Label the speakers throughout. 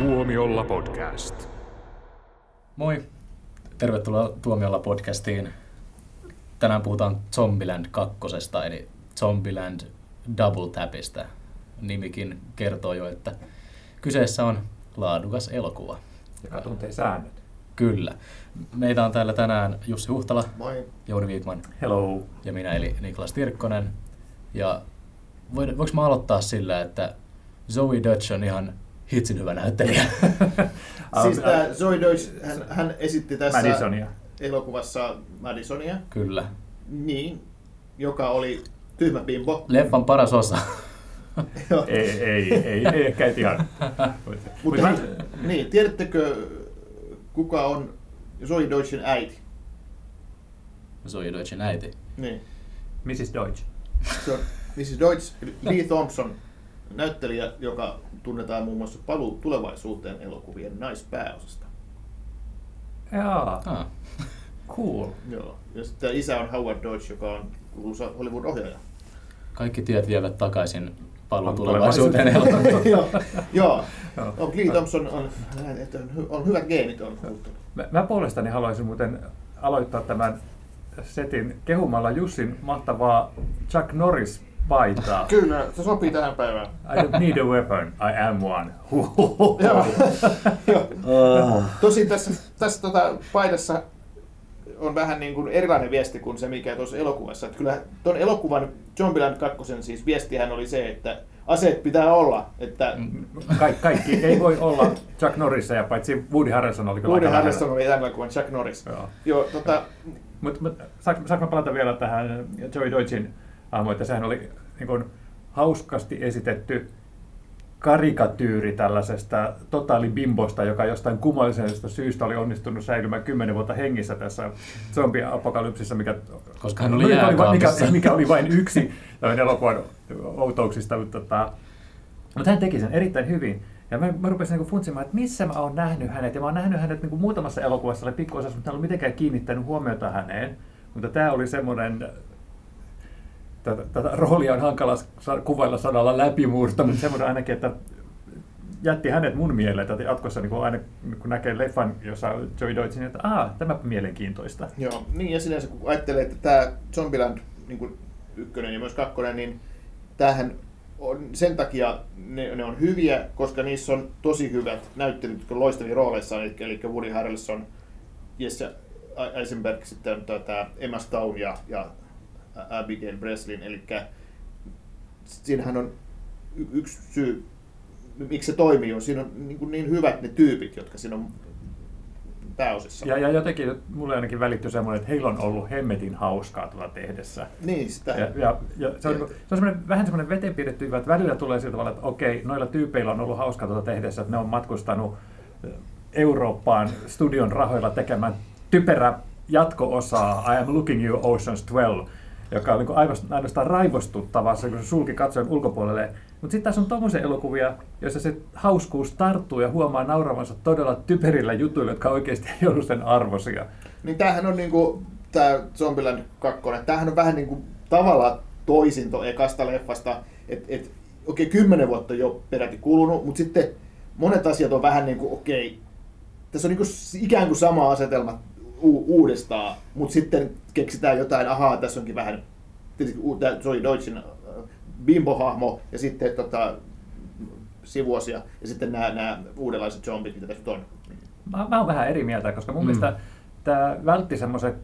Speaker 1: Tuomiolla podcast.
Speaker 2: Moi, tervetuloa Tuomiolla podcastiin. Tänään puhutaan Zombieland kakkosesta, eli Zombieland Double Tapista. Nimikin kertoo jo, että kyseessä on laadukas elokuva.
Speaker 3: joka tuntee säännöt.
Speaker 2: Kyllä. Meitä on täällä tänään Jussi Huhtala,
Speaker 4: Moi.
Speaker 2: Jouni Viikman
Speaker 3: Hello.
Speaker 2: ja minä eli Niklas Tirkkonen. Ja voin- voinko mä aloittaa sillä, että Zoe Dutch on ihan hitsin hyvä näyttelijä.
Speaker 4: Siis tää Zoe Deutsch, hän, hän esitti tässä
Speaker 3: Madisonia.
Speaker 4: elokuvassa Madisonia,
Speaker 2: Kyllä.
Speaker 4: niin, joka oli tyhmä bimbo.
Speaker 2: Leffan paras osa.
Speaker 3: Ei, ei, ei, ei ehkä et ihan.
Speaker 4: Mutta
Speaker 3: Mutta
Speaker 4: hei, niin, tiedättekö kuka on Zoe Deutschin äiti?
Speaker 2: Zoe Deutchin äiti.
Speaker 4: Niin.
Speaker 3: Mrs. Deutsch.
Speaker 4: Se on Mrs. Deutsch, Lee Thompson, näyttelijä, joka tunnetaan muun muassa Paluu tulevaisuuteen elokuvien naispääosasta.
Speaker 3: Jaa,
Speaker 2: Ah.
Speaker 3: cool.
Speaker 4: Joo. Ja sitten isä on Howard Deutsch, joka on kuuluisa Hollywood-ohjaaja.
Speaker 2: Kaikki tiet vievät takaisin
Speaker 3: Paluu
Speaker 2: tulevaisuuteen elokuviin.
Speaker 4: joo, joo. No, Lee Thompson on, että on, hy- on hyvät geenit on.
Speaker 3: Mä, mä puolestani haluaisin muuten aloittaa tämän setin kehumalla Jussin mahtavaa Chuck Norris paitaa.
Speaker 4: Kyllä, se sopii tähän päivään.
Speaker 3: I don't need a weapon, I am one.
Speaker 4: Joo. Joo. Tosin tässä, tässä tota, paidassa on vähän niin kuin erilainen viesti kuin se, mikä tuossa elokuvassa. Että kyllä tuon elokuvan Zombieland 2 siis viestihän oli se, että aseet pitää olla. Että
Speaker 3: Ka- kaikki ei voi olla Chuck Norrisia, paitsi Woody Harrelson oli kyllä
Speaker 4: Woody
Speaker 3: aika lähellä.
Speaker 4: Harrelson oli tämän elokuvan Chuck Norris.
Speaker 3: Joo.
Speaker 4: Joo, tota,
Speaker 3: Mutta mut, saanko, saanko palata vielä tähän Joey Deutschin hahmoon, että sehän oli niin kuin, hauskasti esitetty karikatyyri tällaisesta totaalibimbosta, joka jostain kummallisesta syystä oli onnistunut säilymään kymmenen vuotta hengissä tässä zombiapokalypsissa, mikä,
Speaker 2: Koska hän oli
Speaker 3: mikä,
Speaker 2: jääkaapissa.
Speaker 3: mikä, mikä oli vain yksi elokuvan outouksista. Mutta, tota, mutta hän teki sen erittäin hyvin. Ja mä, mä rupesin niin funtsimaan, että missä mä oon nähnyt hänet. Ja mä oon nähnyt hänet niin muutamassa elokuvassa oli pikkuosassa, mutta en ole mitenkään kiinnittänyt huomiota häneen. Mutta tämä oli semmoinen, tätä, tätä roolia on hankala kuvailla sanalla läpimurto, mutta semmoinen ainakin, että jätti hänet mun mieleen, että jatkossa niin kun aina kun näkee leffan, jossa on Joey Deutschin, että aah, tämä mielenkiintoista.
Speaker 4: Joo, niin ja sinänsä kun ajattelee, että tämä Zombieland niin kuin ykkönen ja myös kakkonen, niin tämähän on sen takia ne, ne on hyviä, koska niissä on tosi hyvät näyttelijät, jotka on loistavia rooleissa, eli, eli Woody Harrelson, Jesse Eisenberg, sitten on tämä Emma Stone ja, ja Abigail Breslin, eli siinähän on yksi syy, miksi se toimii, on siinä on niin, kuin niin hyvät ne tyypit, jotka siinä on pääosissa.
Speaker 3: Ja, ja jotenkin mulle ainakin välittyi semmoinen, että heillä on ollut hemmetin hauskaa tuolla tehdessä.
Speaker 4: Niin, sitä.
Speaker 3: Ja, ja, ja se on, se on semmoinen, vähän semmoinen veteen piirretty hyvä, että välillä tulee sillä tavalla, että okei, noilla tyypeillä on ollut hauskaa tuota tehdessä, että ne on matkustanut Eurooppaan studion rahoilla tekemään typerä jatko-osaa I am looking you Oceans 12, joka on niin ainoastaan, raivostuttavaa, kun se sulki katsojan ulkopuolelle. Mutta sitten tässä on tommosia elokuvia, joissa se hauskuus tarttuu ja huomaa nauravansa todella typerillä jutuilla, jotka oikeasti ei ollut sen arvoisia.
Speaker 4: Niin tämähän on niinku, tää Zombieland 2, tämähän on vähän niinku tavallaan toisinto ekasta leffasta, että et, okei, kymmenen vuotta jo peräti kulunut, mutta sitten monet asiat on vähän niinku, okei, tässä on niinku s- ikään kuin sama asetelma u- uudestaan, mutta sitten keksitään jotain, ahaa, tässä onkin vähän, tietysti tää Zoe Deutschin äh, bimbo-hahmo ja sitten tota, sivuosia ja sitten nämä, nämä uudenlaiset zombit, mitä tässä on.
Speaker 3: Mä, mä oon vähän eri mieltä, koska mun
Speaker 2: Mm.
Speaker 3: mielestä tämä vältti semmoiset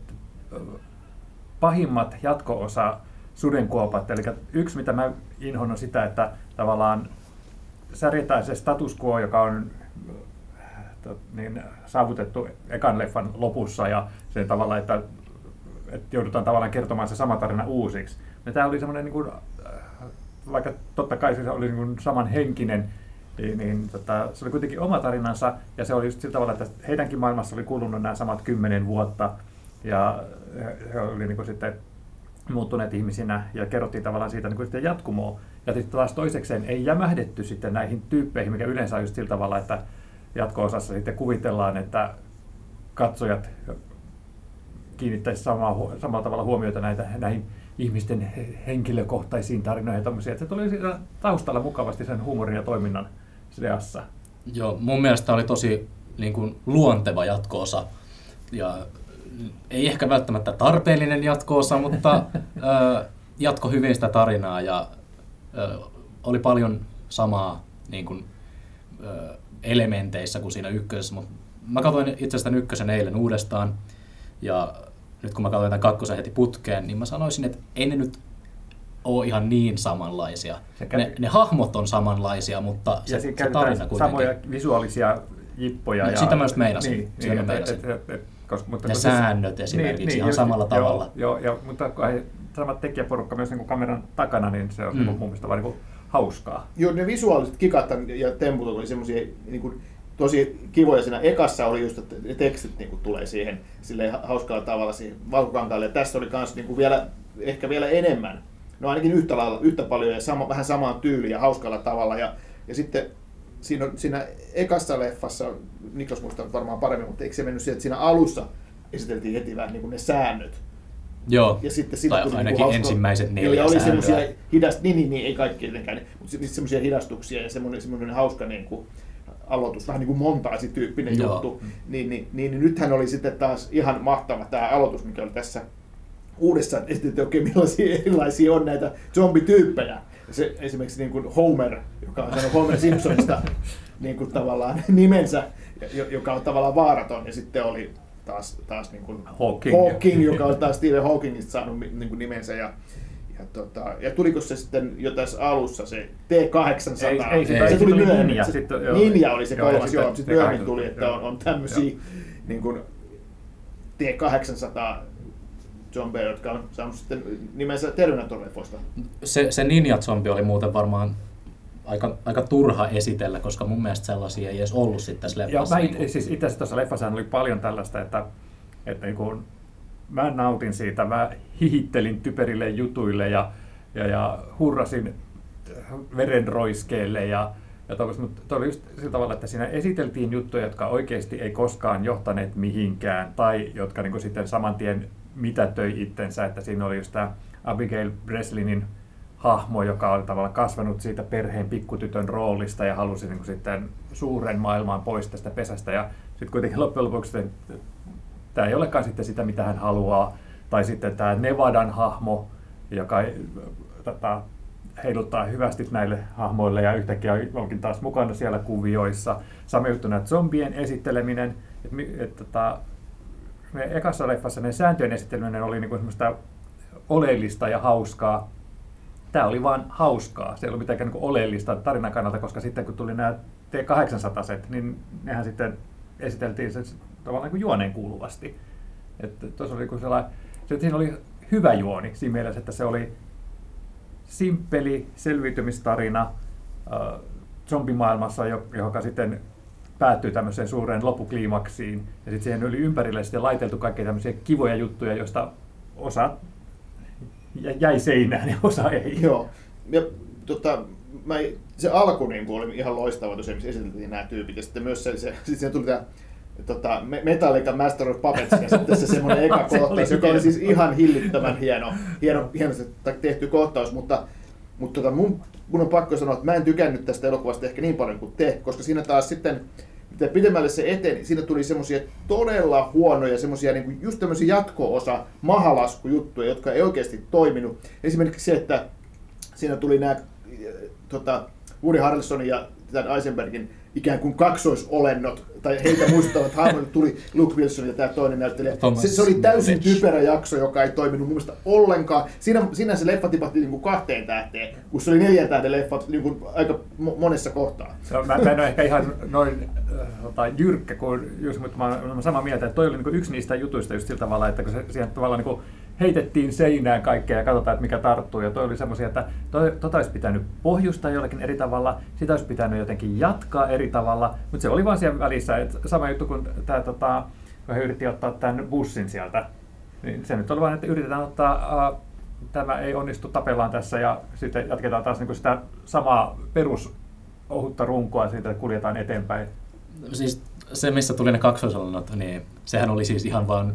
Speaker 3: pahimmat jatko-osa sudenkuopat. Eli yksi, mitä mä inhon, on sitä, että tavallaan särjetään se status quo, joka on niin, saavutettu ekan leffan lopussa ja se tavalla, että, että joudutaan tavallaan kertomaan se sama tarina uusiksi. Ja tämä oli semmoinen, niin kuin, äh, vaikka totta kai se oli niin kuin samanhenkinen, niin, niin tota, se oli kuitenkin oma tarinansa ja se oli just sillä tavalla, että heidänkin maailmassa oli kulunut nämä samat kymmenen vuotta ja he, he oli niin kuin sitten muuttuneet ihmisinä ja kerrottiin tavallaan siitä niin kuin sitten jatkumoa. Ja sitten taas toisekseen ei jämähdetty sitten näihin tyyppeihin, mikä yleensä on just sillä tavalla, että jatko-osassa sitten kuvitellaan, että katsojat kiinnittäisi samaa, samalla tavalla huomiota näitä, näihin ihmisten he- henkilökohtaisiin tarinoihin ja tommosia. Että se tuli siinä taustalla mukavasti sen huumorin ja toiminnan seassa.
Speaker 2: Joo, mun mielestä oli tosi niin kuin, luonteva jatkoosa. Ja ei ehkä välttämättä tarpeellinen jatkoosa, mutta ö, jatko hyvin sitä tarinaa ja ö, oli paljon samaa niin kuin, elementeissä kuin siinä ykkösessä. Mut mä katsoin itse asiassa tämän ykkösen eilen uudestaan ja nyt kun mä katsoin tämän kakkosen heti putkeen, niin mä sanoisin, että ei ne nyt ole ihan niin samanlaisia.
Speaker 3: Sekä-
Speaker 2: Ne, ne hahmot on samanlaisia, mutta
Speaker 3: Ja
Speaker 2: se,
Speaker 3: siinä
Speaker 2: se
Speaker 3: käytetään
Speaker 2: tarina kuitenkin.
Speaker 3: samoja visuaalisia jippoja.
Speaker 2: No,
Speaker 3: ja,
Speaker 2: sitä mä just meinasin.
Speaker 3: Niin,
Speaker 2: Sitä mä
Speaker 3: niin,
Speaker 2: meinasin.
Speaker 3: et, et, et, koska, mutta
Speaker 2: Ne
Speaker 3: kun
Speaker 2: säännöt esimerkiksi ihan
Speaker 3: just-
Speaker 2: samalla
Speaker 3: joo,
Speaker 2: tavalla.
Speaker 3: Joo, joo, mutta kun ei- sama tekijäporukka myös niin kuin kameran takana, niin se on
Speaker 2: Mm.
Speaker 3: mm. mun mielestä vaan niin kuin hauskaa.
Speaker 4: Joo, ne visuaaliset kikat ja temput oli semmoisia niin kuin, tosi kivoja siinä. Ekassa oli just, että tekstit niin kuin, tulee siihen silleen ha- hauskalla tavalla siihen valkokankaalle. Ja tässä oli myös niin kuin, vielä, ehkä vielä enemmän. No ainakin yhtä, lailla, yhtä paljon ja sama, vähän samaan tyyliin ja hauskalla tavalla. Ja, ja sitten siinä, on, siinä ekassa leffassa, Niklas muistaa varmaan paremmin, mutta eikö se mennyt siihen, että siinä alussa esiteltiin heti vähän niin kuin ne säännöt.
Speaker 2: Joo,
Speaker 4: Ja sitten
Speaker 2: tai
Speaker 4: tuli
Speaker 2: ainakin
Speaker 4: niinku hauska-
Speaker 2: ensimmäiset
Speaker 4: Joo,
Speaker 2: neljä
Speaker 4: ja oli semmoisia hidast, niin, niin, niin, ei kaikki tietenkään, mutta sitten semmoisia hidastuksia ja semmoinen, semmoinen hauska niin kuin, aloitus, vähän niin kuin montaasi-tyyppinen
Speaker 2: Joo.
Speaker 4: juttu. Niin, niin, niin, niin, nythän oli sitten taas ihan mahtava tämä aloitus, mikä oli tässä uudessa, että esitettiin oikein millaisia erilaisia on näitä zombityyppejä. Se, esimerkiksi niin kuin Homer, joka on sanonut Homer Simpsonista niin kuin tavallaan nimensä, jo- joka on tavallaan vaaraton, ja sitten oli taas, taas niin kuin
Speaker 3: Hawking.
Speaker 4: Hawking, joka on taas Stephen Hawkingista saanut niin kuin nimensä. Ja, ja, tota, ja tuliko se sitten jo tässä alussa se T800?
Speaker 3: Ei- ei,
Speaker 2: se-
Speaker 4: se,
Speaker 2: se
Speaker 4: tuli
Speaker 3: tuli
Speaker 4: myöhemmin.
Speaker 3: Ninja,
Speaker 4: Se-
Speaker 3: sitten- joo.
Speaker 4: Ninja oli se
Speaker 3: Joo,
Speaker 4: kolmas,
Speaker 3: sitten
Speaker 4: joo. Sitten myöhemmin
Speaker 3: T800,
Speaker 4: tuli, että on, on tämmöisiä niin kuin T800 zombeja, jotka on saanut sitten nimensä Terminator-leffoista.
Speaker 2: se, se Ninja Zombi oli muuten varmaan aika, aika turha esitellä, koska mun mielestä sellaisia ei edes ollut sitten tässä
Speaker 3: Ja
Speaker 2: leffassa.
Speaker 3: mä
Speaker 2: niin
Speaker 3: it, siis itse asiassa tuossa leffassa oli paljon tällaista, että, että niin kuin, mä nautin siitä, mä hihittelin typerille jutuille ja, ja, ja hurrasin verenroiskeelle ja, ja tollaista, mutta toi oli just sillä tavalla, että siinä esiteltiin juttuja, jotka oikeasti ei koskaan johtaneet mihinkään tai jotka niin kuin sitten saman tien mitätöi itsensä, että siinä oli just tämä Abigail Breslinin hahmo, joka oli tavallaan kasvanut siitä perheen pikkutytön roolista ja halusi niin kuin sitten suuren maailman pois tästä pesästä. Ja sitten kuitenkin loppujen lopuksi tämä ei olekaan sitten sitä, mitä hän haluaa. Tai sitten tämä Nevadan hahmo, joka tota, heiluttaa hyvästi näille hahmoille ja yhtäkkiä onkin taas mukana siellä kuvioissa. Sama juttu nämä zombien esitteleminen. Että, että, tota, ne ekassa leffassa ne sääntöjen esitteleminen oli niin kuin semmoista oleellista ja hauskaa. Tämä oli vaan hauskaa. Se ei ollut mitenkään niin oleellista tarinan kannalta, koska sitten kun tuli nämä T800, niin nehän sitten esiteltiin se tavallaan niin juoneen kuuluvasti. Että oli niin sellainen, se, siinä oli hyvä juoni siinä mielessä, että se oli simppeli selviytymistarina äh, zombimaailmassa, jo- joka sitten päättyy tämmöiseen suureen loppukliimaksiin. Ja sitten siihen oli ympärille sitten laiteltu kaikkia tämmöisiä kivoja juttuja, joista osa jäi seinään ja osa ei.
Speaker 4: Joo. Ja tota, mä, se alku niin oli ihan loistava tosiaan, missä esiteltiin nämä tyypit. Ja sitten myös se, se sitten tuli tämä tota, Me- Metallica Master of Puppets ja sitten se semmoinen eka
Speaker 3: Se
Speaker 4: kohtaus, joka oli siis ihan hillittömän hieno, hieno hienosti tehty kohtaus, mutta, mutta tota, mun, mun on pakko sanoa, että mä en tykännyt tästä elokuvasta ehkä niin paljon kuin te, koska siinä taas sitten mitä pidemmälle se eteni, siinä tuli semmoisia todella huonoja, semmoisia niin just tämmöisiä jatko-osa mahalaskujuttuja, jotka ei oikeasti toiminut. Esimerkiksi se, että siinä tuli nämä tota, Woody Harrelsonin ja tämän Eisenbergin ikään kuin kaksoisolennot, tai heitä muistuttavat hahmot, tuli Luke Wilson ja tämä toinen näyttelijä.
Speaker 2: Thomas
Speaker 4: Se, se oli täysin typerä jakso, joka ei toiminut mun mielestä ollenkaan. Siinä, siinä se leffa tipahti niin kuin kahteen tähteen, kun se oli neljän tähden leffa niin kuin aika mo- monessa kohtaa.
Speaker 3: No, mä, mä en ole ehkä ihan noin äh, tota, jyrkkä, kuin just, mutta mä olen samaa mieltä, että toi oli niin yksi niistä jutuista just sillä tavalla, että kun se siihen tavallaan niin heitettiin seinään kaikkea ja katsotaan, että mikä tarttuu. Ja toi oli semmoisia, että toi, tota olisi pitänyt pohjustaa jollakin eri tavalla, sitä olisi pitänyt jotenkin jatkaa eri tavalla, mutta se oli vaan siellä välissä. Että sama juttu kuin tämä, tota, kun he yritti ottaa tämän bussin sieltä, niin se nyt oli vain, että yritetään ottaa äh, tämä ei onnistu, tapellaan tässä ja sitten jatketaan taas niin kuin sitä samaa perus ohutta runkoa siitä kuljetaan eteenpäin.
Speaker 2: Siis se, missä tuli ne kaksoisolennot, niin sehän oli siis ihan vaan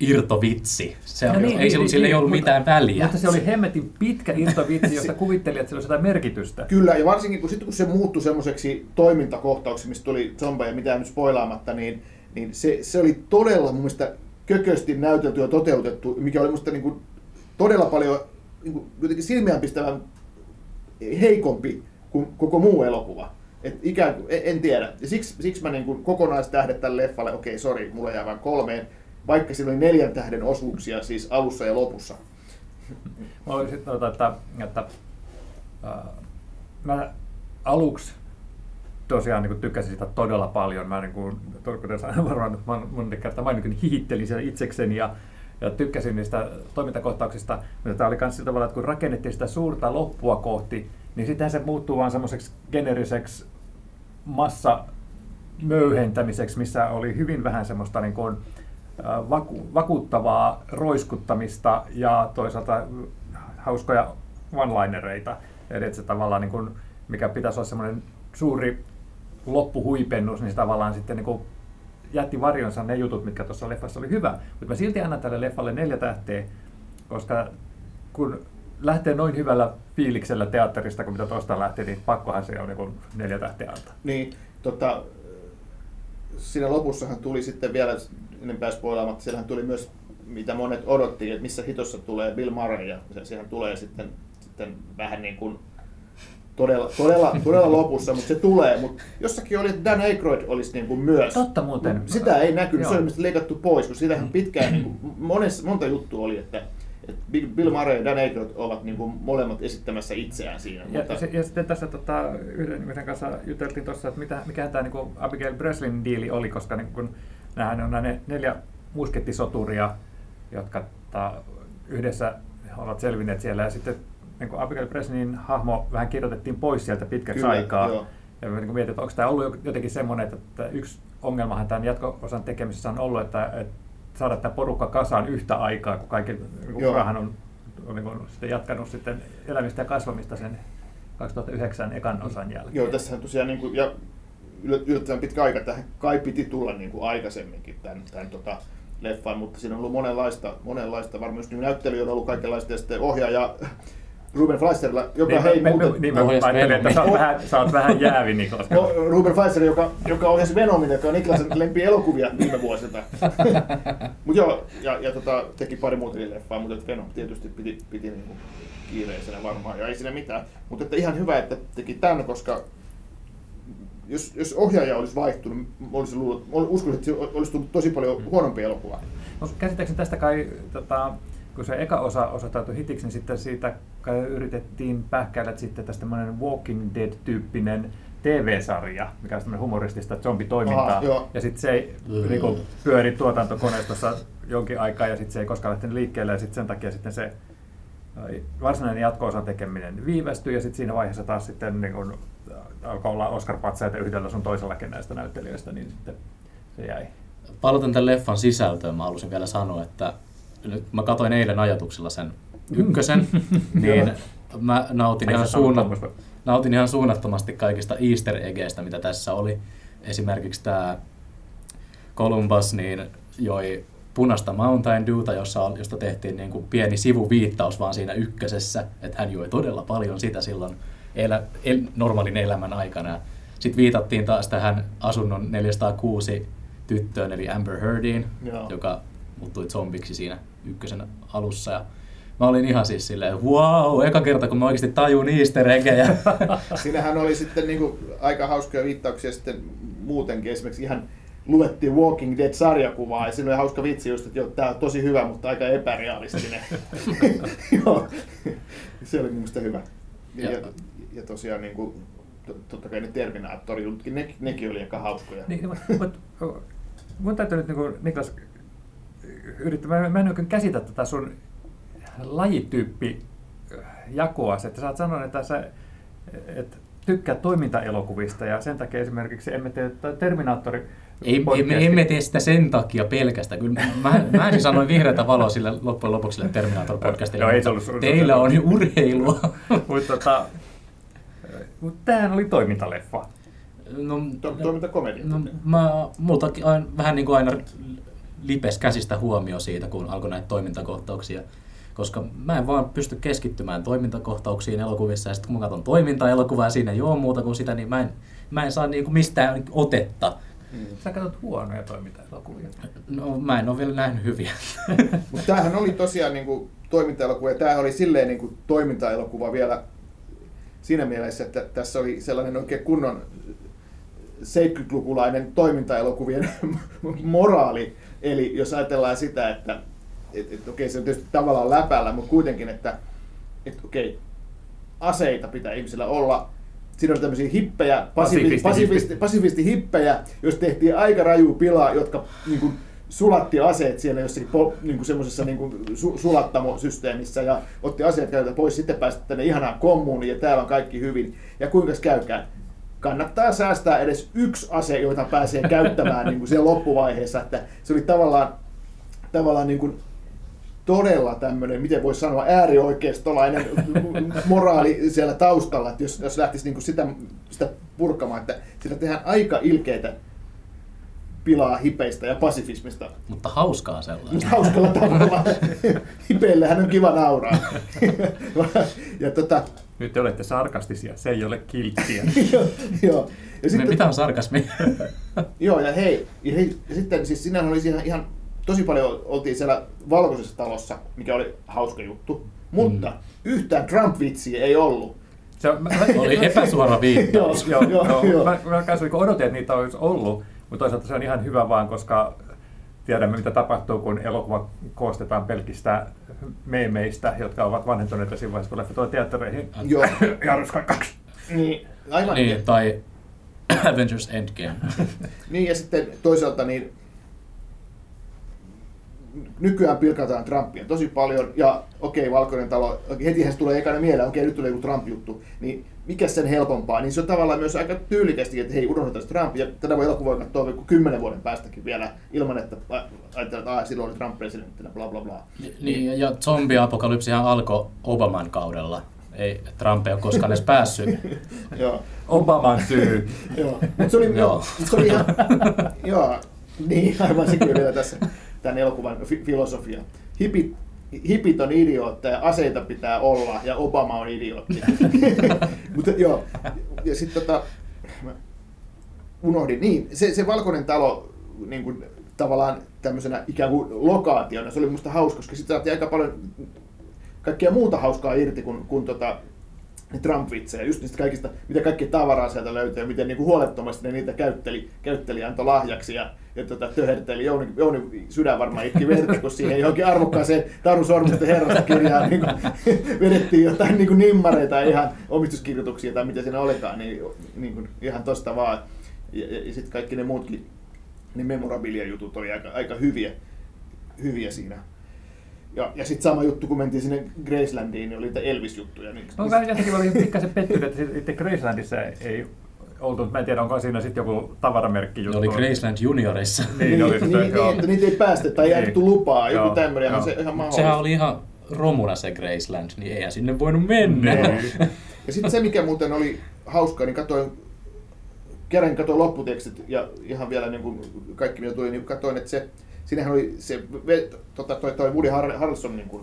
Speaker 2: irtovitsi. Se
Speaker 3: No
Speaker 2: on,
Speaker 3: niin,
Speaker 2: ei,
Speaker 3: niin,
Speaker 2: sillä,
Speaker 3: niin,
Speaker 2: sillä ei
Speaker 3: niin,
Speaker 2: ollut
Speaker 3: mutta-
Speaker 2: mitään väliä.
Speaker 3: Mutta se oli hemmetin pitkä irtovitsi, josta kuvitteli, että sillä olisi jotain merkitystä.
Speaker 4: Kyllä, ja varsinkin kun, sitten kun se muuttui semmoiseksi toimintakohtauksi, mistä tuli zombeja, mitä nyt spoilaamatta, niin, niin se, se oli todella mun mielestä kökösti näytelty ja toteutettu, mikä oli musta niin kuin todella paljon niin kuin jotenkin silmiänpistävän heikompi kuin koko muu elokuva. Et ikään kuin, en, en tiedä. Ja siksi, siksi mä niin kuin kokonaistähdet tälle leffalle, okei, sori, mulla jää vain kolmeen, vaikka siinä oli neljän tähden osuuksia siis alussa ja lopussa.
Speaker 3: Mä olisin tota, että, että äh, mä aluksi tosiaan niin tykkäsin sitä todella paljon. Mä niin kuin, kuten sanoin, varmaan mon- monta kertaa mä niin hihittelin sitä itsekseni ja, ja tykkäsin niistä toimintakohtauksista. Mutta tämä oli myös sillä tavalla, että kun rakennettiin sitä suurta loppua kohti, niin sittenhän se muuttuu vaan semmoiseksi generiseksi massa möyhentämiseksi, missä oli hyvin vähän semmoista niin kuin, äh, vaku- vakuuttavaa roiskuttamista ja toisaalta hauskoja one-linereita. Eli että se tavallaan, niin kuin, mikä pitäisi olla semmoinen suuri loppuhuipennus, niin se tavallaan sitten niin kuin jätti varjonsa ne jutut, mitkä tuossa leffassa oli hyvä. Mutta mä silti annan tälle leffalle neljä tähteä, koska kun lähtee noin hyvällä fiiliksellä teatterista, kun mitä tuosta lähti, niin pakkohan se on niin kuin neljä tähteä antaa.
Speaker 4: Niin, tota, siinä lopussahan tuli sitten vielä, enempää spoilaamatta, siellähän tuli myös, mitä monet odotti, että missä hitossa tulee Bill Murray, ja se, sehän tulee sitten, sitten vähän niin kuin todella, todella, todella lopussa, mutta se tulee. Mutta jossakin oli, että Dan Aykroyd olisi niin kuin myös.
Speaker 3: Totta muuten.
Speaker 4: Mut Sitä ei näkynyt, se oli ilmeisesti leikattu pois, kun sitähän pitkään, niin kuin, monessa, monta juttua oli, että, että Bill Murray ja Dan Aykroyd ovat niin kuin molemmat esittämässä itseään siinä.
Speaker 3: Ja,
Speaker 4: mutta,
Speaker 3: se, ja sitten tässä tota, yhden ihmisen kanssa juteltiin tuossa, että mitä, mikä tämä niin Abigail Breslin diili oli, koska niin kun, nämähän on ne neljä muskettisoturia, jotka ta, yhdessä ovat selvinneet siellä. Ja sitten niin Abigail Breslinin hahmo vähän kirjoitettiin pois sieltä pitkäksi
Speaker 4: Kyllä,
Speaker 3: aikaa.
Speaker 4: joo.
Speaker 3: Ja niin mietin, että onko tämä ollut jotenkin semmoinen, että yksi ongelmahan tämän jatko-osan tekemisessä on ollut, että, että saada tämä porukka kasaan yhtä aikaa, kun kaikki niin urahan on, on niin sitten jatkanut sitten elämistä ja kasvamista sen 2009 ekan osan jälkeen.
Speaker 4: Joo, tässähän tosiaan niin kuin, ja yllättävän pitkä aika, tähän kai piti tulla niin kuin aikaisemminkin tämän, tämän tota, leffan, mutta siinä on ollut monenlaista, monenlaista varmaan just niin näyttely on ollut kaikenlaista, ja sitten ohjaaja Ruben Fleisterilla, joka
Speaker 3: niin,
Speaker 4: hei
Speaker 3: mä,
Speaker 4: muuten,
Speaker 3: mä, niin, mä ajattelin, että sä oot vähän, sä oot vähän jäävi, Niklas.
Speaker 4: No, Ruben Fleister, joka, joka ohjasi Venomin, joka on Niklasen lempi elokuvia viime vuosilta. Mutta joo, ja, ja tota, teki pari muutakin leffaa, mutta Venom tietysti piti, piti niinku kiireisenä varmaan, ja ei siinä mitään. Mutta että ihan hyvä, että teki tämän, koska jos, jos ohjaaja olisi vaihtunut, olisin luullut, uskon, että se olisi tullut tosi paljon huonompi elokuva.
Speaker 3: No, käsittääkseni tästä kai, tota, kun se eka osa osoittautui hitiksi, niin sitten siitä kai yritettiin pähkäillä sitten tästä tämmöinen Walking Dead-tyyppinen TV-sarja, mikä on tämmöinen humoristista zombitoimintaa.
Speaker 4: Aha, joo.
Speaker 3: ja sitten se ei
Speaker 2: Mm.
Speaker 3: niinku, pyöri tuotantokoneistossa jonkin aikaa ja sitten se ei koskaan lähtenyt liikkeelle ja sitten sen takia sitten se ai, varsinainen jatko-osan tekeminen viivästyi ja sitten siinä vaiheessa taas sitten niin kun, alkoi olla Oscar-patsaita yhdellä sun toisellakin näistä näyttelijöistä, niin sitten se jäi.
Speaker 2: Palaten tämän leffan sisältöön, mä halusin vielä sanoa, että nyt mä katsoin eilen ajatuksella sen ykkösen, niin mä nautin ihan, suunna, nautin ihan suunnattomasti kaikista easter eggeistä, mitä tässä oli. Esimerkiksi tämä Columbus niin joi punaista Mountain Dewta, jossa, josta tehtiin niin kuin pieni sivuviittaus vaan siinä ykkösessä, että hän joi todella paljon sitä silloin elä, el, normaalin elämän aikana. Sitten viitattiin taas tähän asunnon 406 tyttöön, eli Amber Heardiin,
Speaker 4: Joo.
Speaker 2: joka muuttui zombiksi siinä ykkösen alussa. Ja mä olin ihan siis silleen, wow, eka kerta kun mä oikeasti tajun easter eggejä.
Speaker 4: Siinähän oli sitten niinku aika hauskoja viittauksia sitten muutenkin. Esimerkiksi ihan luettiin Walking Dead-sarjakuvaa ja siinä oli hauska vitsi just, että joo, tää on tosi hyvä, mutta aika epärealistinen. joo, se oli mun mielestä hyvä. Ja, ja,
Speaker 2: Ja-
Speaker 4: tosiaan niin kuin, totta kai ne Terminaattori-jututkin, ne, nekin oli aika hauskoja.
Speaker 3: Niin, mutta mut, mun täytyy nyt niin Niklas yrittää, mä, mä en oikein käsitä tätä sun lajityyppi jakoa, että sä oot sanonut, että sä et tykkää toimintaelokuvista ja sen takia esimerkiksi emme tee Terminaattori
Speaker 2: Ei, emme, emme tee sitä sen takia pelkästään. Kyllä mä, mä ensin sanoin vihreätä valoa sille loppujen lopuksi sille Terminator-podcastille,
Speaker 3: Joo, ei se
Speaker 2: mutta
Speaker 3: ollut-
Speaker 2: teillä on urheilua.
Speaker 3: Mutta tota, mut tämähän oli toimintaleffa.
Speaker 2: No,
Speaker 4: To, toimintakomedia.
Speaker 2: no, mä, multakin aina, vähän niin kuin aina lipes käsistä huomio siitä, kun alkoi näitä toimintakohtauksia. Koska mä en vaan pysty keskittymään toimintakohtauksiin elokuvissa, ja sitten kun mä katson toimintaelokuvaa ja siinä ei ole muuta kuin sitä, niin mä en, mä en saa niinku mistään otetta.
Speaker 3: Sä katsot huonoja toimintaelokuvia.
Speaker 2: No, mä en ole vielä nähnyt hyviä.
Speaker 4: Mutta tämähän oli tosiaan niin kuin toimintaelokuva, ja tämähän oli silleen niin kuin toimintaelokuva vielä siinä mielessä, että tässä oli sellainen oikein kunnon 70-lukulainen toimintaelokuvien moraali. Eli jos ajatellaan sitä, että et, et, okei, se on tietysti tavallaan läpällä, mutta kuitenkin, että et, okei, aseita pitää ihmisillä olla. Siinä oli tämmöisiä hippejä, pasifisti, pasifisti, pasifisti hippejä, jos tehtiin aika raju pilaa, jotka niin kuin, sulatti aseet siellä jossakin po, niin kuin semmoisessa niin kuin su, sulattamosysteemissä ja otti aseet käytöltä pois, sitten päästä tänne ihanaan kommuuniin ja täällä on kaikki hyvin. Ja kuinka käykään? Kannattaa säästää edes yksi ase, jota pääsee käyttämään niin kuin siellä loppuvaiheessa. Että se oli tavallaan, tavallaan niin kuin todella tämmöinen, miten voisi sanoa, äärioikeistolainen moraali siellä taustalla, että jos, jos lähtisi niin kuin sitä, sitä purkamaan, että sillä tehdään aika ilkeitä pilaa hipeistä ja pasifismista.
Speaker 2: Mutta hauskaa sellaista.
Speaker 4: Hauskalla tavalla. Hipeillehän on kiva nauraa. ja tota,
Speaker 3: Nyt te olette sarkastisia, se ei ole kilttiä.
Speaker 4: joo, joo. Ja
Speaker 2: Me, mitä on sarkasmi?
Speaker 4: Joo, ja hei, ja hei ja sitten siis sinähän oli siinä ihan tosi paljon oltiin siellä valkoisessa talossa, mikä oli hauska juttu, mutta mm. yhtään Trump-vitsiä ei ollut.
Speaker 3: Se on, mä,
Speaker 2: Oli epäsuora viittaus.
Speaker 3: joo,
Speaker 4: Joo,
Speaker 3: joo,
Speaker 4: joo.
Speaker 3: Mä, mä kanssa niin odotin, että niitä olisi ollut, mutta toisaalta se on ihan hyvä vaan, koska tiedämme, mitä tapahtuu, kun elokuva koostetaan pelkistä meemeistä, jotka ovat vanhentuneita siinä vaiheessa, kun leffa tulee teattereihin.
Speaker 4: Joo,
Speaker 3: Jarrus 2.
Speaker 4: niin, aivan
Speaker 2: niin, tai Avengers Endgame.
Speaker 4: Niin ja sitten toisaalta niin nykyään pilkataan Trumpia tosi paljon ja okei, Valkoinen talo, heti se tulee ekana mieleen, okei, nyt tulee joku Trump-juttu, niin mikä sen helpompaa, niin se on tavallaan myös aika tyylikästi, että hei, unohdetaan Trump, ja tätä voi elokuvaa katsoa vaikka kymmenen vuoden päästäkin vielä, ilman että ajatellaan, että silloin oli Trump presidenttinä, bla bla bla.
Speaker 2: Niin, ja zombiapokalypsihan alkoi Obaman kaudella. Ei Trump ei ole koskaan edes päässyt.
Speaker 4: Joo.
Speaker 3: Obaman syy.
Speaker 4: Joo, mutta se oli,
Speaker 2: Joo.
Speaker 4: se oli ihan, joo, niin aivan se kyllä tässä tämän elokuvan fi- filosofia. Hipit, hipit on idiootteja, aseita pitää olla ja Obama on idiootti. mutta joo, ja sitten tota, mä unohdin, niin, se, se valkoinen talo niin kuin, tavallaan tämmöisenä ikään kuin lokaationa, se oli musta hauska, koska sitten saatiin aika paljon kaikkea muuta hauskaa irti kuin, kuin tota, Trump-vitsejä, just niistä kaikista, mitä kaikki tavaraa sieltä löytyy ja miten niinku huolettomasti ne niitä käytteli, käytteli antoi lahjaksi ja, ja tota, töherteli. Jouni, Jouni sydän varmaan itki verta, kun siihen johonkin arvokkaaseen Taru Sormusten herrasta kirjaan niin vedettiin jotain niin kuin nimmareita ihan omistuskirjoituksia tai mitä siinä olikaan, niin, niin kuin, ihan tosta vaan. Ja, ja, ja sitten kaikki ne muutkin, ne memorabilia-jutut oli aika, aika hyviä, hyviä siinä. Ja, ja sitten sama juttu, kun mentiin sinne Gracelandiin, niin oli niitä Elvis-juttuja. Niin,
Speaker 3: No, mä jotenkin olin pikkasen pettynyt, että sitten Gracelandissa ei oltu, mä en tiedä onko siinä sitten joku tavaramerkki
Speaker 2: Ne
Speaker 3: juttu.
Speaker 2: oli Graceland Juniorissa.
Speaker 3: Niin,
Speaker 4: niin,
Speaker 3: oli
Speaker 4: niin,
Speaker 3: sitä,
Speaker 4: niin,
Speaker 3: joo.
Speaker 4: että niitä ei päästä tai ei
Speaker 3: Niin.
Speaker 4: annettu lupaa, joku
Speaker 3: Joo,
Speaker 4: tämmöinen,
Speaker 3: joo.
Speaker 4: se ihan mahdollista.
Speaker 2: Sehän oli ihan romuna se Graceland, niin eihän sinne voinut mennä.
Speaker 3: Niin.
Speaker 4: Ja sitten se, mikä muuten oli hauskaa, niin katsoin, kerran katsoin lopputekstit ja ihan vielä niin kuin kaikki mitä tuli, niin katsoin, että se, siinähän oli se, tota, toi, toi Woody Har- Harrelson niin kuin,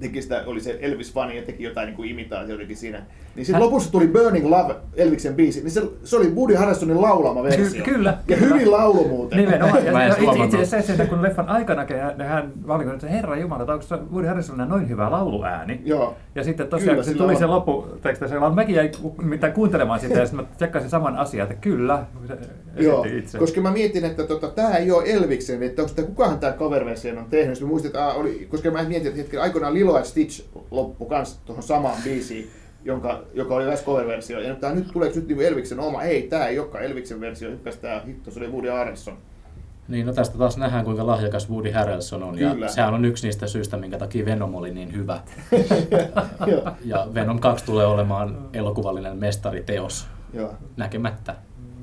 Speaker 4: teki sitä, oli se Elvis-fani ja teki jotain niin kuin imitaatioitakin siinä. Niin sitten lopussa tuli Burning Love, Elviksen biisi, niin se, se oli Woody Harrelsonin laulama versio.
Speaker 3: Ky- kyllä,
Speaker 4: Ja
Speaker 3: kyllä.
Speaker 4: hyvin laulu muuten.
Speaker 3: Nimenomaan. Ja itse, itse asiassa se, kun leffan aikana hän, hän valikoi, että herra jumala, onko se Woody Harrelsonilla noin hyvä lauluääni?
Speaker 4: Joo.
Speaker 3: Ja sitten
Speaker 4: Kyllä,
Speaker 3: tosiaan, kun se tuli
Speaker 4: on.
Speaker 3: se lopputeksti, se vaan mäkin jäin ku- mitään kuuntelemaan sitä ja sitten mä tsekkasin saman asian, että kyllä,
Speaker 4: Joo,
Speaker 3: itse.
Speaker 4: koska mä mietin, että tota, tämä ei ole Elviksen, että onko tämä, kukahan tämä cover-version on tehnyt. Sitten mä muistin, että aa, oli, koska mä mietin, että hetken aikoinaan Lilo ja Stitch loppu kans tuohon samaan biisiin, jonka, joka oli myös cover-versio. Ja nyt, tää, nyt tuleeko nyt niinku Elviksen oma? Ei, tämä ei olekaan Elviksen versio, hyppäs tämä hitto, se oli Woody Harrelson.
Speaker 2: Niin, no tästä taas nähdään, kuinka lahjakas Woody Harrelson on.
Speaker 4: Kyllä.
Speaker 2: Ja sehän on yksi niistä syistä, minkä takia Venom oli niin hyvä.
Speaker 4: joo,
Speaker 2: Ja Venom 2 tulee olemaan elokuvallinen mestariteos.
Speaker 4: joo.
Speaker 2: Näkemättä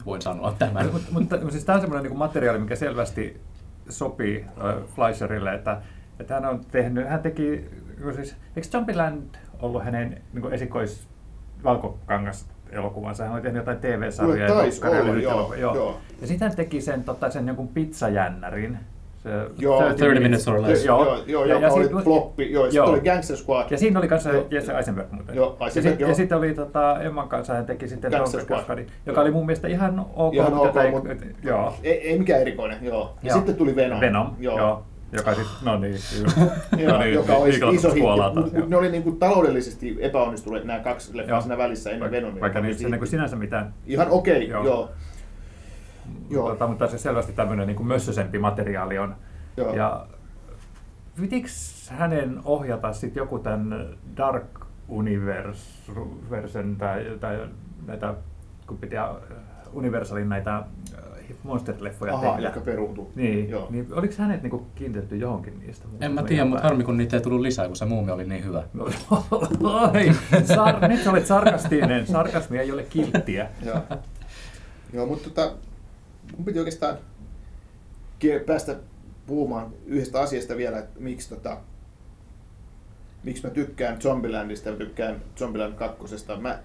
Speaker 2: voin sanoa tämän.
Speaker 3: Mutta, mutta siis tämä on semmoinen niin materiaali, mikä selvästi sopii äh, Fleischerille, että, että hän on tehnyt, hän teki, siis, eikö Jumpyland ollut hänen niin esikois valkokangas elokuvansa, hän oli tehnyt jotain TV-sarjoja
Speaker 4: Kyllä taisi olla,
Speaker 3: lyhyt
Speaker 4: joo,
Speaker 3: elokuva,
Speaker 4: joo.
Speaker 3: Ja sitten hän teki sen, tota, sen jonkun pizzajännärin, se
Speaker 4: Joo.
Speaker 2: 30 minutes or less.
Speaker 3: Joo,
Speaker 4: Joo, joo,
Speaker 3: Ja-
Speaker 4: joka
Speaker 3: ja
Speaker 4: oli
Speaker 3: sit-
Speaker 4: floppi. Joo, ja
Speaker 3: Joo.
Speaker 4: sitten oli Gangster Squad.
Speaker 3: Ja siinä oli kanssa
Speaker 4: Joo.
Speaker 3: Jesse Eisenberg muuten.
Speaker 4: Joo,
Speaker 3: ja,
Speaker 4: Eisenberg,
Speaker 3: sit,
Speaker 4: joo.
Speaker 3: ja sitten oli tota, Emman kanssa hän teki sitten
Speaker 4: Gangster
Speaker 3: Gangster
Speaker 4: Squad.
Speaker 3: Squadin, joka oli mun mielestä ihan ok.
Speaker 4: Ihan
Speaker 3: mutta
Speaker 4: ok,
Speaker 3: tätä ei-
Speaker 4: mut-
Speaker 3: joo.
Speaker 4: Ei, ei mikään erikoinen, joo. Ja
Speaker 3: Joo.
Speaker 4: sitten tuli Venom.
Speaker 3: Venom, joo. joo. Joka sitten, no niin,
Speaker 4: Joo,
Speaker 3: no niin,
Speaker 4: joka oli
Speaker 3: Eagles
Speaker 4: iso hitti.
Speaker 3: kuolaa taas,
Speaker 4: Mut,
Speaker 3: joo.
Speaker 4: mut ne oli niinku taloudellisesti epäonnistuneet nämä kaksi leffaa
Speaker 3: Joo.
Speaker 4: siinä välissä ennen
Speaker 3: Vaikka-
Speaker 4: Venomia.
Speaker 3: Vaikka niissä niin kuin
Speaker 4: hitti.
Speaker 3: sinänsä mitään
Speaker 4: Ihan okei,
Speaker 3: Joo.
Speaker 4: joo. joo. Joo.
Speaker 3: Tota, mutta se selvästi tämmöinen niin mössösempi materiaali on.
Speaker 4: Joo.
Speaker 3: Ja pitiks hänen ohjata sitten joku tämän Dark Universen tai, tai näitä, kun piti äh, Universalin näitä monster-leffoja
Speaker 4: Aha,
Speaker 3: tehdä.
Speaker 4: jotka peruuntuu.
Speaker 3: Niin,
Speaker 4: Joo.
Speaker 3: niin oliko hänet niinku kiinnitetty johonkin niistä?
Speaker 2: En mä tiedä, mutta harmi kun niitä ei tullut lisää, kun se muumi oli niin hyvä.
Speaker 3: No, Oi, sar, nyt sä olet sarkastinen. Sarkasmi ei ole kilttiä.
Speaker 4: Joo. Joo, mutta tota, mun piti oikeastaan ke- päästä puhumaan yhdestä asiasta vielä, että miksi, tota, miksi mä tykkään Zombielandista ja mä tykkään Zombieland kakkosesta. Mä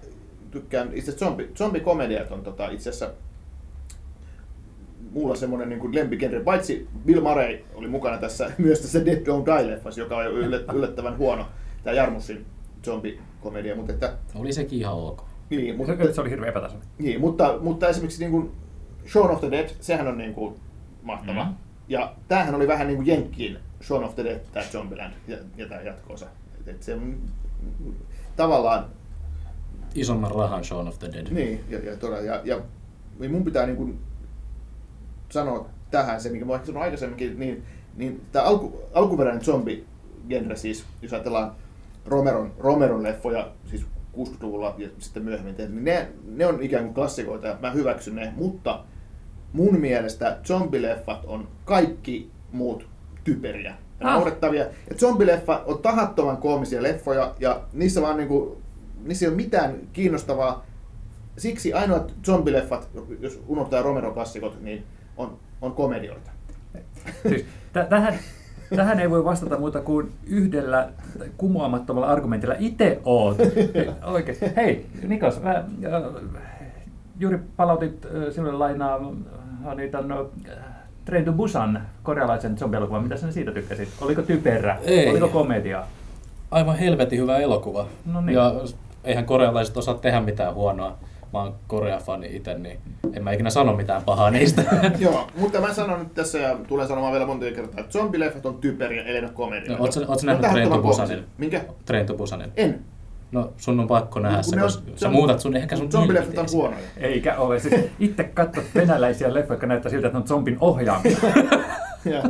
Speaker 4: tykkään itse asiassa zombi, zombikomediat on tota, itse asiassa mulla semmoinen niin lempigenre, paitsi Bill Murray oli mukana tässä myös tässä Dead Don't Die-leffassa, joka on yllät- yllättävän huono, tämä Jarmusin zombikomedia, mutta että,
Speaker 2: Oli sekin ihan ok.
Speaker 4: niin, mutta,
Speaker 3: Mutta se oli hirveän epätasainen.
Speaker 4: niin, mutta, mutta esimerkiksi niin kuin Shaun of the Dead, sehän on niin kuin mahtava.
Speaker 3: Mm.
Speaker 4: Ja tämähän oli vähän niin kuin Jenkkiin Shaun of the Dead, tämä Zombieland ja, ja tämä jatko-osa. Et, et se on tavallaan,
Speaker 2: Isomman rahan Shaun of the Dead.
Speaker 4: niin, ja, ja, todella, ja, ja mun pitää niin kuin sanoa tähän se, mikä mä ehkä sanoin aikaisemminkin, niin, niin tämä alku, alkuperäinen zombi-genre siis, jos ajatellaan Romeron, Romeron leffoja, siis 60-luvulla ja sitten myöhemmin tehty, niin ne, ne on ikään kuin klassikoita ja mä hyväksyn ne, mutta mun mielestä zombileffat on kaikki muut typeriä ja
Speaker 3: Ah.
Speaker 4: naurettavia. Ja zombileffa on tahattoman koomisia leffoja ja niissä vaan niinku, niissä ei ole mitään kiinnostavaa. Siksi ainoat zombileffat, jos unohtaa Romero-klassikot, niin on, on komedioita.
Speaker 3: Siis, t- tähän, tähän ei voi vastata muuta kuin yhdellä kumoamattomalla argumentilla. Itse oot. Oikein. Hei, Nikos, mä, äh, juuri palautit äh, sinulle lainaa äh, niitä no, Train to Busan korealaisen zombielokuvan. Mitä sinä siitä tykkäsit? Oliko typerä?
Speaker 2: Ei.
Speaker 3: Oliko komedia?
Speaker 2: Aivan helvetin hyvä elokuva.
Speaker 3: No niin.
Speaker 2: Ja eihän korealaiset osaa tehdä mitään huonoa. Mä oon Korea-fani itse, niin en mä ikinä sano mitään pahaa niistä.
Speaker 4: Joo, mutta mä sanon nyt tässä ja tulen sanomaan vielä monta kertaa, että zombileffat on typeriä, ellei ne ole komedioita.
Speaker 2: No, oot sä- oot sä
Speaker 4: Ne on
Speaker 2: nähnyt Train to Busanin?
Speaker 4: Minkä?
Speaker 2: Train to Busanin.
Speaker 4: En.
Speaker 2: No sun on pakko nähdä
Speaker 4: Kun
Speaker 2: se, koska
Speaker 4: se
Speaker 2: sä muutat sun, ehkä sun
Speaker 4: Zombileffat on huonoja.
Speaker 3: Eikä ole. Siis itse katsot venäläisiä leffoja, jotka näyttää siltä, että ne on zombin ohjaamia.
Speaker 4: Ja.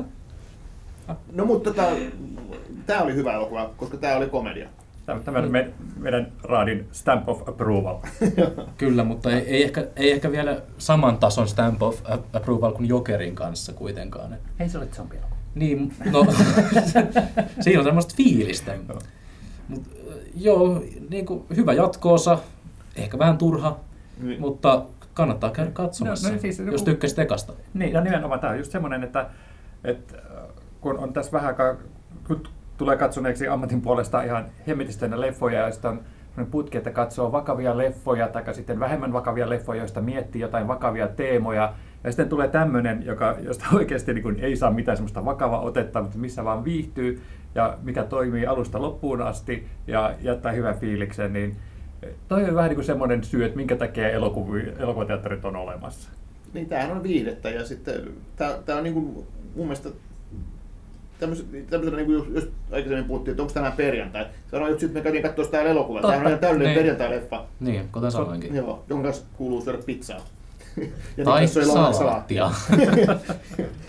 Speaker 4: No mutta tota, tää oli hyvä elokuva, koska tää oli komedia.
Speaker 3: Tämä, tämä on me, meidän raadin stamp of approval.
Speaker 2: Kyllä, mutta ei, ei, ehkä, ei ehkä vielä saman tason stamp of approval kuin Jokerin kanssa kuitenkaan.
Speaker 3: Ei se ole zombi
Speaker 2: Niin, no, siinä on semmoista fiilistä.
Speaker 3: Joo.
Speaker 2: Mut, joo, niin kuin, hyvä jatkoosa, ehkä vähän turha,
Speaker 4: Niin.
Speaker 2: mutta kannattaa käydä katsomassa,
Speaker 3: No, no siis
Speaker 2: jos tykkäsit ekasta.
Speaker 3: Niin, ja nimenomaan tämä on just semmoinen, että, että äh, kun on tässä vähän aikaa, kun tulee katsoneeksi ammatin puolesta ihan hemmetistä ne leffoja, ja sitten on putki, että katsoo vakavia leffoja, tai sitten vähemmän vakavia leffoja, joista miettii jotain vakavia teemoja, ja sitten tulee tämmöinen, joka, josta oikeasti niin kuin ei saa mitään semmoista vakavaa otetta, mutta missä vaan viihtyy, ja mikä toimii alusta loppuun asti, ja jättää hyvän fiiliksen, niin toi on vähän niin kuin semmoinen syy, että minkä takia elokuvateatterit on olemassa.
Speaker 4: Niin tämähän on viihdettä ja sitten tää on niinku mun mielestä tämmöset, tämmöset, niin kuin jos, jos aikaisemmin puhuttiin, että onko tämä perjantai. Sanoin just, sitten, me käytiin katsoa sitä elokuvaa. Tämä on ihan täydellinen
Speaker 2: niin.
Speaker 4: perjantai-leffa.
Speaker 2: Niin, kuten sanoinkin.
Speaker 4: Joo, jonka kanssa kuuluu syödä pizzaa. ja
Speaker 2: tai
Speaker 4: salaattia.
Speaker 2: salaattia.